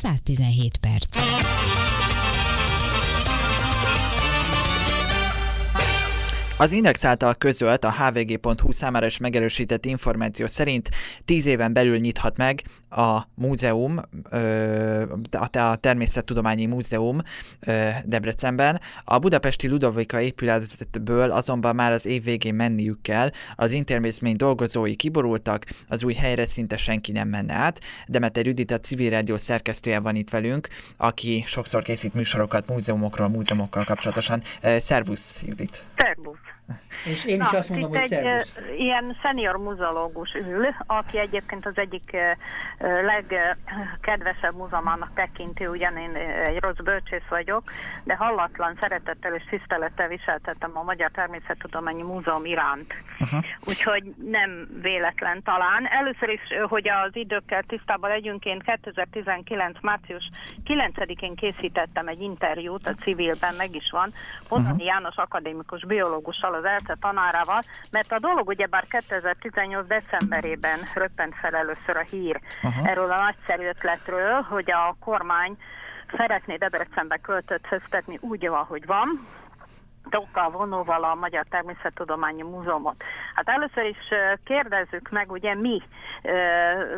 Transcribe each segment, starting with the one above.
117 perc. Az Index által közölt a hvg.hu számára is megerősített információ szerint 10 éven belül nyithat meg a múzeum, a Természettudományi Múzeum Debrecenben. A budapesti Ludovika épületből azonban már az év végén menniük kell, az intézmény dolgozói kiborultak, az új helyre szinte senki nem menne át. Demeter Judit, a civil rádió szerkesztője van itt velünk, aki sokszor készít műsorokat múzeumokról, múzeumokkal kapcsolatosan. Szervusz, Judit! Szervusz! És én is Na, azt mondom, hogy egy szervusz. ilyen senior muzeológus ül, aki egyébként az egyik legkedvesebb múzeumának tekinti, ugyan én egy rossz bölcsész vagyok, de hallatlan szeretettel és tisztelettel viseltettem a Magyar Természettudományi Múzeum iránt. Aha. Úgyhogy nem véletlen talán. Először is, hogy az időkkel tisztában legyünk, én 2019. március 9-én készítettem egy interjút a civilben, meg is van, Ponani János akadémikus biológussal, az ELTE tanárával, mert a dolog ugyebár 2018. decemberében röppent fel először a hír Aha. erről a nagyszerű ötletről, hogy a kormány szeretné Debrecenbe költöztetni úgy, ahogy van, Tokkal vonóval a Magyar Természettudományi Múzeumot. Hát először is kérdezzük meg, ugye mi,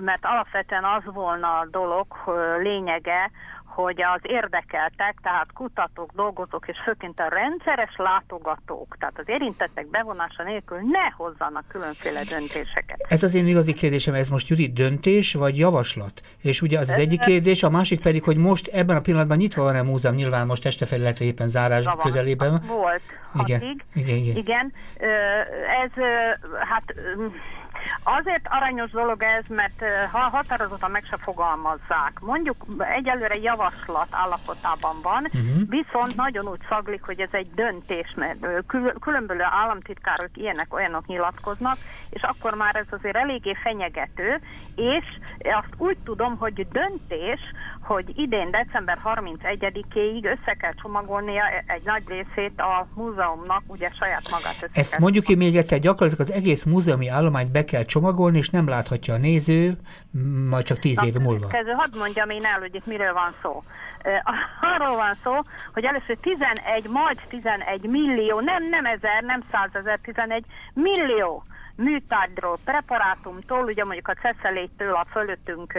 mert alapvetően az volna a dolog lényege, hogy az érdekeltek, tehát kutatók, dolgozók és főként a rendszeres látogatók, tehát az érintettek bevonása nélkül ne hozzanak különféle döntéseket. Ez az én igazi kérdésem, ez most Judit döntés vagy javaslat? És ugye az az egyik kérdés, a másik pedig, hogy most ebben a pillanatban nyitva van a múzeum, nyilván most este hogy éppen zárás Van. közelében. Volt Igen, hatig. igen, igen. igen. Ö, Ez hát azért aranyos dolog ez, mert ha határozottan meg se fogalmazzák. Mondjuk egyelőre javaslat állapotában van, Mhm. viszont nagyon úgy szaglik, hogy ez egy döntés, mert különböző államtitkárok ilyenek, olyanok nyilatkoznak, és akkor már ez azért eléggé fenyegető, és azt úgy tudom, hogy döntés, hogy idén december 31-éig össze kell csomagolnia egy nagy részét a múzeumnak, ugye saját magát össze Ezt mondjuk ki még egyszer, gyakorlatilag az egész múzeumi állományt be kell csomagolni, és nem láthatja a néző, majd csak tíz év múlva. Következő, hadd mondjam én el, hogy itt miről van szó. Arról van szó, hogy először 11, majd 11 millió, nem, nem ezer, nem százezer, 11 millió műtárgyról, preparátumtól, ugye mondjuk a ceszelétől a fölöttünk,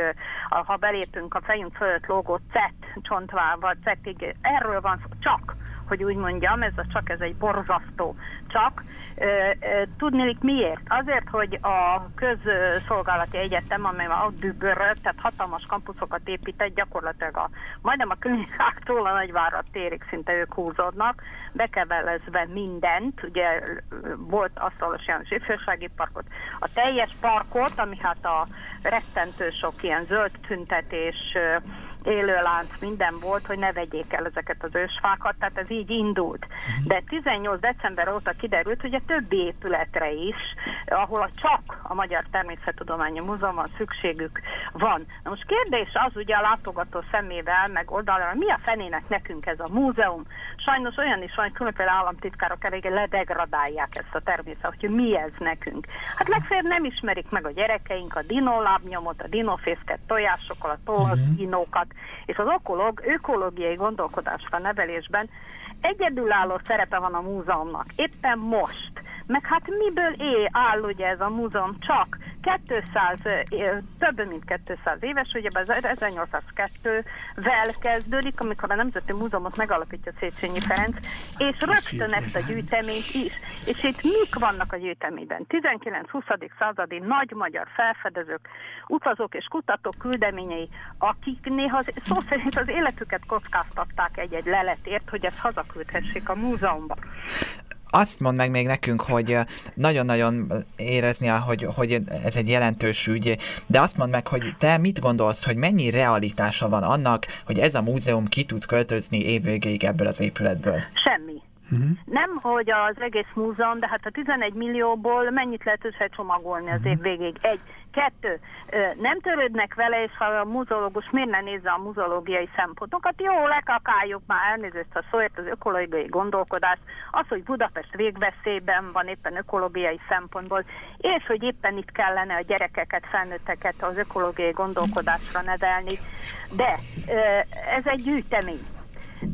ha belépünk a fejünk fölött lógó CET csontvával, CET-ig, erről van szó, csak hogy úgy mondjam, ez a csak ez egy borzasztó csak. Ö, Tudnélik miért? Azért, hogy a közszolgálati egyetem, amely már ott tehát hatalmas kampuszokat épített, gyakorlatilag a, majdnem a klinikáktól a Nagyvárad térig szinte ők húzódnak, bekebelezve mindent, ugye volt asztalos János ifjúsági parkot, a teljes parkot, ami hát a rettentő sok ilyen zöld tüntetés, élőlánc, minden volt, hogy ne vegyék el ezeket az ősfákat, tehát ez így indult. De 18 december óta kiderült, hogy a többi épületre is, ahol a csak a Magyar Természettudományi Múzeumban szükségük van. Na most kérdés az ugye a látogató szemével, meg oldalra, mi a fenének nekünk ez a múzeum? Sajnos olyan is van, hogy különféle államtitkárok elég ledegradálják ezt a természet, hogy mi ez nekünk. Hát legfeljebb nem ismerik meg a gyerekeink a dinólábnyomot, a dinófészket tojásokkal, a tollhinókat, és az okolog, ökológiai gondolkodásra nevelésben egyedülálló szerepe van a múzeumnak. Éppen most. Meg hát miből él, áll ugye ez a múzeum? Csak 200, ö, több mint 200 éves, ugye ez 1802-vel kezdődik, amikor a Nemzeti Múzeumot megalapítja Széchenyi Ferenc, és rögtön ezt a gyűjteményt is. És itt mik vannak a gyűjteményben? 19-20. századi nagy magyar felfedezők, utazók és kutatók küldeményei, akik néha szó szerint az életüket kockáztatták egy-egy leletért, hogy ezt hazaküldhessék a múzeumba. Azt mondd meg még nekünk, hogy nagyon-nagyon érezni, hogy, hogy ez egy jelentős ügy, de azt mondd meg, hogy te mit gondolsz, hogy mennyi realitása van annak, hogy ez a múzeum ki tud költözni évvégéig ebből az épületből? Semmi. Uh-huh. Nem, hogy az egész múzeum, de hát a 11 millióból mennyit lehet összecsomagolni az uh-huh. év végéig? Egy. Kettő, nem törődnek vele, és ha a muzeológus miért ne nézze a muzeológiai szempontokat, jó, lekakáljuk már elnézést a szóért az ökológiai gondolkodás, az, hogy Budapest végveszélyben van éppen ökológiai szempontból, és hogy éppen itt kellene a gyerekeket, felnőtteket az ökológiai gondolkodásra nevelni, de ez egy gyűjtemény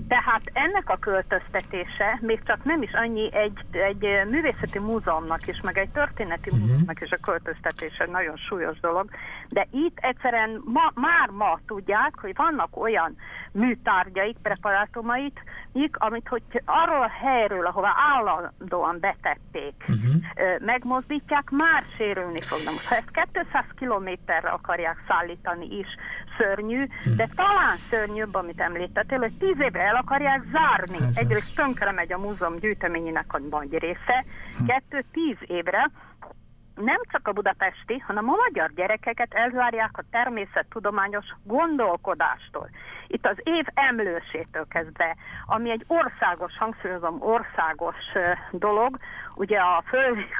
tehát ennek a költöztetése még csak nem is annyi egy, egy művészeti múzeumnak is, meg egy történeti uh-huh. múzeumnak is a költöztetése nagyon súlyos dolog, de itt egyszerűen ma, már ma tudják, hogy vannak olyan műtárgyaik, preparátumait, amit hogy arról a helyről, ahova állandóan betették, uh-huh. megmozdítják, már sérülni fognak. Most ha ezt 200 kilométerre akarják szállítani is, szörnyű, de talán szörnyűbb, amit említettél, hogy tíz évre el akarják zárni. Ez Egyrészt tönkre megy a múzeum gyűjteményének a nagy része, hm. kettő tíz évre, nem csak a budapesti, hanem a magyar gyerekeket elzárják a természettudományos gondolkodástól. Itt az év emlősétől kezdve, ami egy országos, hangsúlyozom, országos dolog, ugye a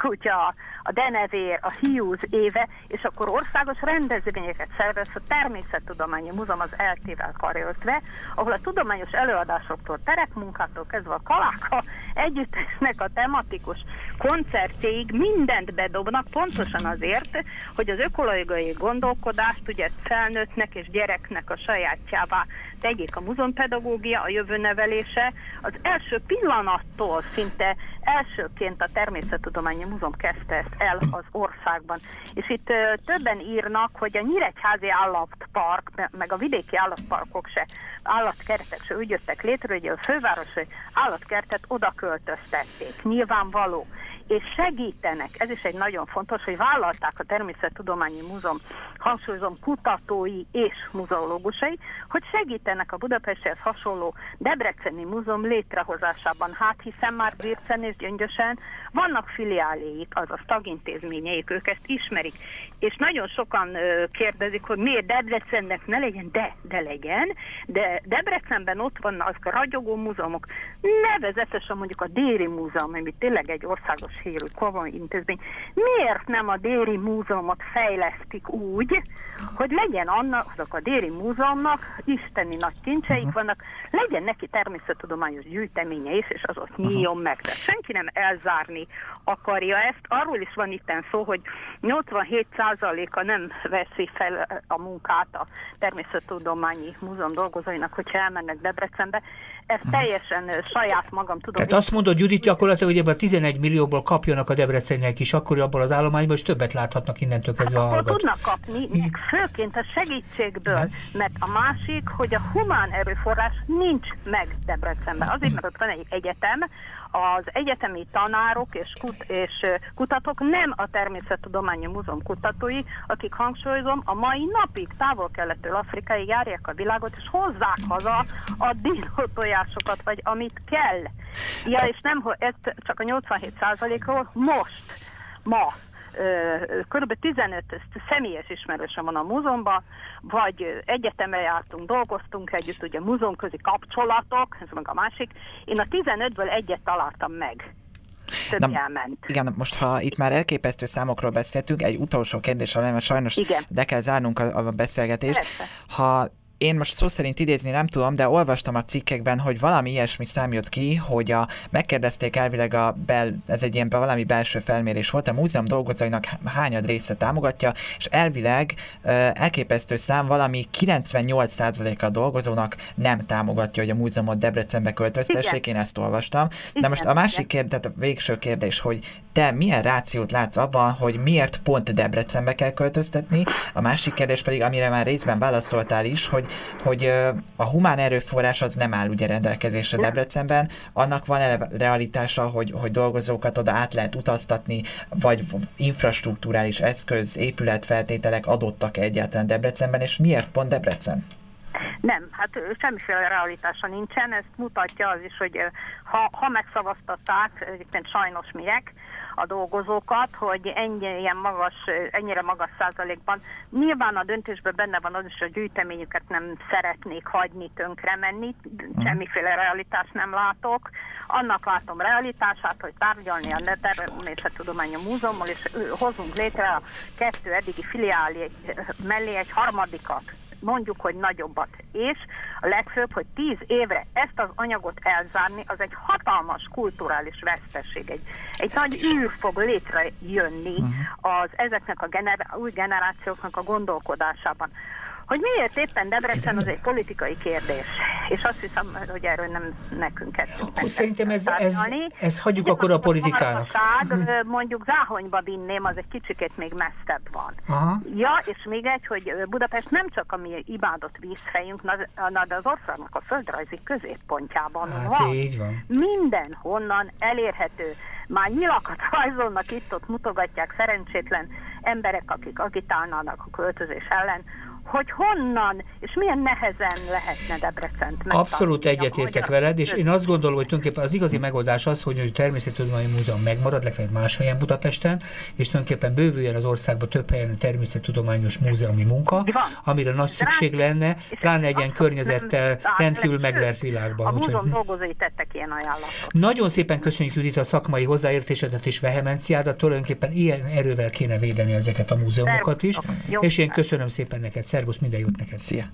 kutya, a denevér, a hiúz éve, és akkor országos rendezvényeket szervez a Természettudományi Múzeum az LT-vel karöltve, ahol a tudományos előadásoktól, terekmunkától kezdve a kaláka együttesnek a tematikus koncertjéig mindent bedobnak, pontosan azért, hogy az ökológiai gondolkodást ugye felnőttnek és gyereknek a sajátjává tegyék a múzeumpedagógia, a jövő nevelése. Az első pillanattól szinte elsőként a Természettudományi Múzeum kezdte ezt el az országban. És itt ö, többen írnak, hogy a Nyíregyházi állatpark, meg a vidéki állatparkok se, állatkertek se úgy jöttek létre, hogy a fővárosi állatkertet oda költöztették. Nyilvánvaló és segítenek, ez is egy nagyon fontos, hogy vállalták a Természettudományi Múzeum, hangsúlyozom, kutatói és muzeológusai, hogy segítenek a Budapesthez hasonló Debreceni Múzeum létrehozásában. Hát hiszen már Bércen és Gyöngyösen vannak filiáléik, azaz tagintézményeik, ők ezt ismerik. És nagyon sokan kérdezik, hogy miért Debrecennek ne legyen, de, de legyen, de Debrecenben ott vannak a ragyogó múzeumok, nevezetesen mondjuk a Déri Múzeum, ami tényleg egy országos hírű komoly intézmény. Miért nem a Déri Múzeumot fejlesztik úgy, hogy legyen annak, azok a Déri Múzeumnak isteni nagy kincseik uh-huh. vannak, legyen neki természettudományos gyűjteménye is, és az ott nyíljon uh-huh. meg. Tehát senki nem elzárni akarja ezt. Arról is van itt szó, hogy 87%-a nem veszi fel a munkát a Természettudományi Múzeum dolgozóinak, hogyha elmennek Debrecenbe. Ez teljesen saját magam tudom. Tehát azt mondod, Judit, gyakorlatilag, hogy ebből a 11 millióból kapjanak a Debreceniek is, akkor abból az állományból, és többet láthatnak innentől kezdve hát, a hallgat. tudnak kapni, főként a segítségből, Nem. mert a másik, hogy a humán erőforrás nincs meg Debrecenben. Azért, mert ott van egy egyetem, az egyetemi tanárok és, kut, és kutatók nem a Természettudományi Múzeum kutatói, akik hangsúlyozom, a mai napig távol-keletől Afrikai járják a világot, és hozzák haza a dinótojásokat, vagy amit kell. Ja, és nem, ez csak a 87%-ról most, ma kb. 15 személyes ismerősem van a múzeumban, vagy egyetemre jártunk, dolgoztunk együtt, ugye múzeumközi kapcsolatok, ez meg a másik. Én a 15-ből egyet találtam meg. Na, elment. Igen, most ha itt már elképesztő számokról beszéltünk, egy utolsó kérdés, mert sajnos igen. de kell zárnunk a, a beszélgetést. Persze. Ha én most szó szerint idézni nem tudom, de olvastam a cikkekben, hogy valami ilyesmi szám jött ki, hogy a, megkérdezték elvileg a bel, ez egy ilyen valami belső felmérés volt, a múzeum dolgozóinak hányad része támogatja, és elvileg elképesztő szám valami 98%-a a dolgozónak nem támogatja, hogy a múzeumot Debrecenbe költöztessék, én ezt olvastam. De most a másik kérdés, tehát a végső kérdés, hogy te milyen rációt látsz abban, hogy miért pont Debrecenbe kell költöztetni, a másik kérdés pedig, amire már részben válaszoltál is, hogy hogy, a humán erőforrás az nem áll ugye rendelkezésre Debrecenben, annak van -e realitása, hogy, hogy dolgozókat oda át lehet utaztatni, vagy infrastruktúrális eszköz, épületfeltételek adottak egyáltalán Debrecenben, és miért pont Debrecen? Nem, hát semmiféle realitása nincsen, ezt mutatja az is, hogy ha, ha megszavaztatták, egyébként sajnos miek, a dolgozókat, hogy ennyi, ilyen magas, ennyire magas százalékban. Nyilván a döntésben benne van az is, hogy gyűjteményüket nem szeretnék hagyni tönkre menni, mhm. semmiféle realitást nem látok. Annak látom realitását, hogy tárgyalni a Természettudományi Múzeummal, és hozunk létre a kettő eddigi filiáli mellé egy harmadikat mondjuk, hogy nagyobbat. És a legfőbb, hogy tíz évre ezt az anyagot elzárni, az egy hatalmas kulturális vesztesség. Egy, egy nagy űr fog létrejönni uh-huh. az ezeknek a gener- új generációknak a gondolkodásában. Hogy miért éppen Debrecen, az egy politikai kérdés. És azt hiszem, hogy erről nem nekünk kell. Akkor szerintem ez, ez, ez hagyjuk akkor a politikának. A mondjuk Záhonyba vinném, az egy kicsikét még messzebb van. Aha. Ja, és még egy, hogy Budapest nem csak a mi ibádott vízfejünk, de az országnak a földrajzi középpontjában hát van. Így van. Minden honnan elérhető. Már nyilakat rajzolnak itt-ott, mutogatják szerencsétlen emberek, akik agitálnának a költözés ellen, hogy honnan és milyen nehezen lehetne Debrecent Abszolút egyetértek veled, és én azt gondolom, hogy tulajdonképpen az igazi megoldás az, hogy a Természettudományi Múzeum megmarad, legfeljebb más helyen Budapesten, és tulajdonképpen bővüljen az országban több helyen a természettudományos múzeumi munka, amire nagy szükség lenne, pláne egy ilyen környezettel rendkívül megvert világban. A múzeum dolgozói tettek ilyen ajánlatot. Nagyon szépen köszönjük Judit a szakmai hozzáértésedet és vehemenciádat, tulajdonképpen ilyen erővel kéne védeni ezeket a múzeumokat is, és én köszönöm szépen neked Szervusz, minden jót neked. Szia!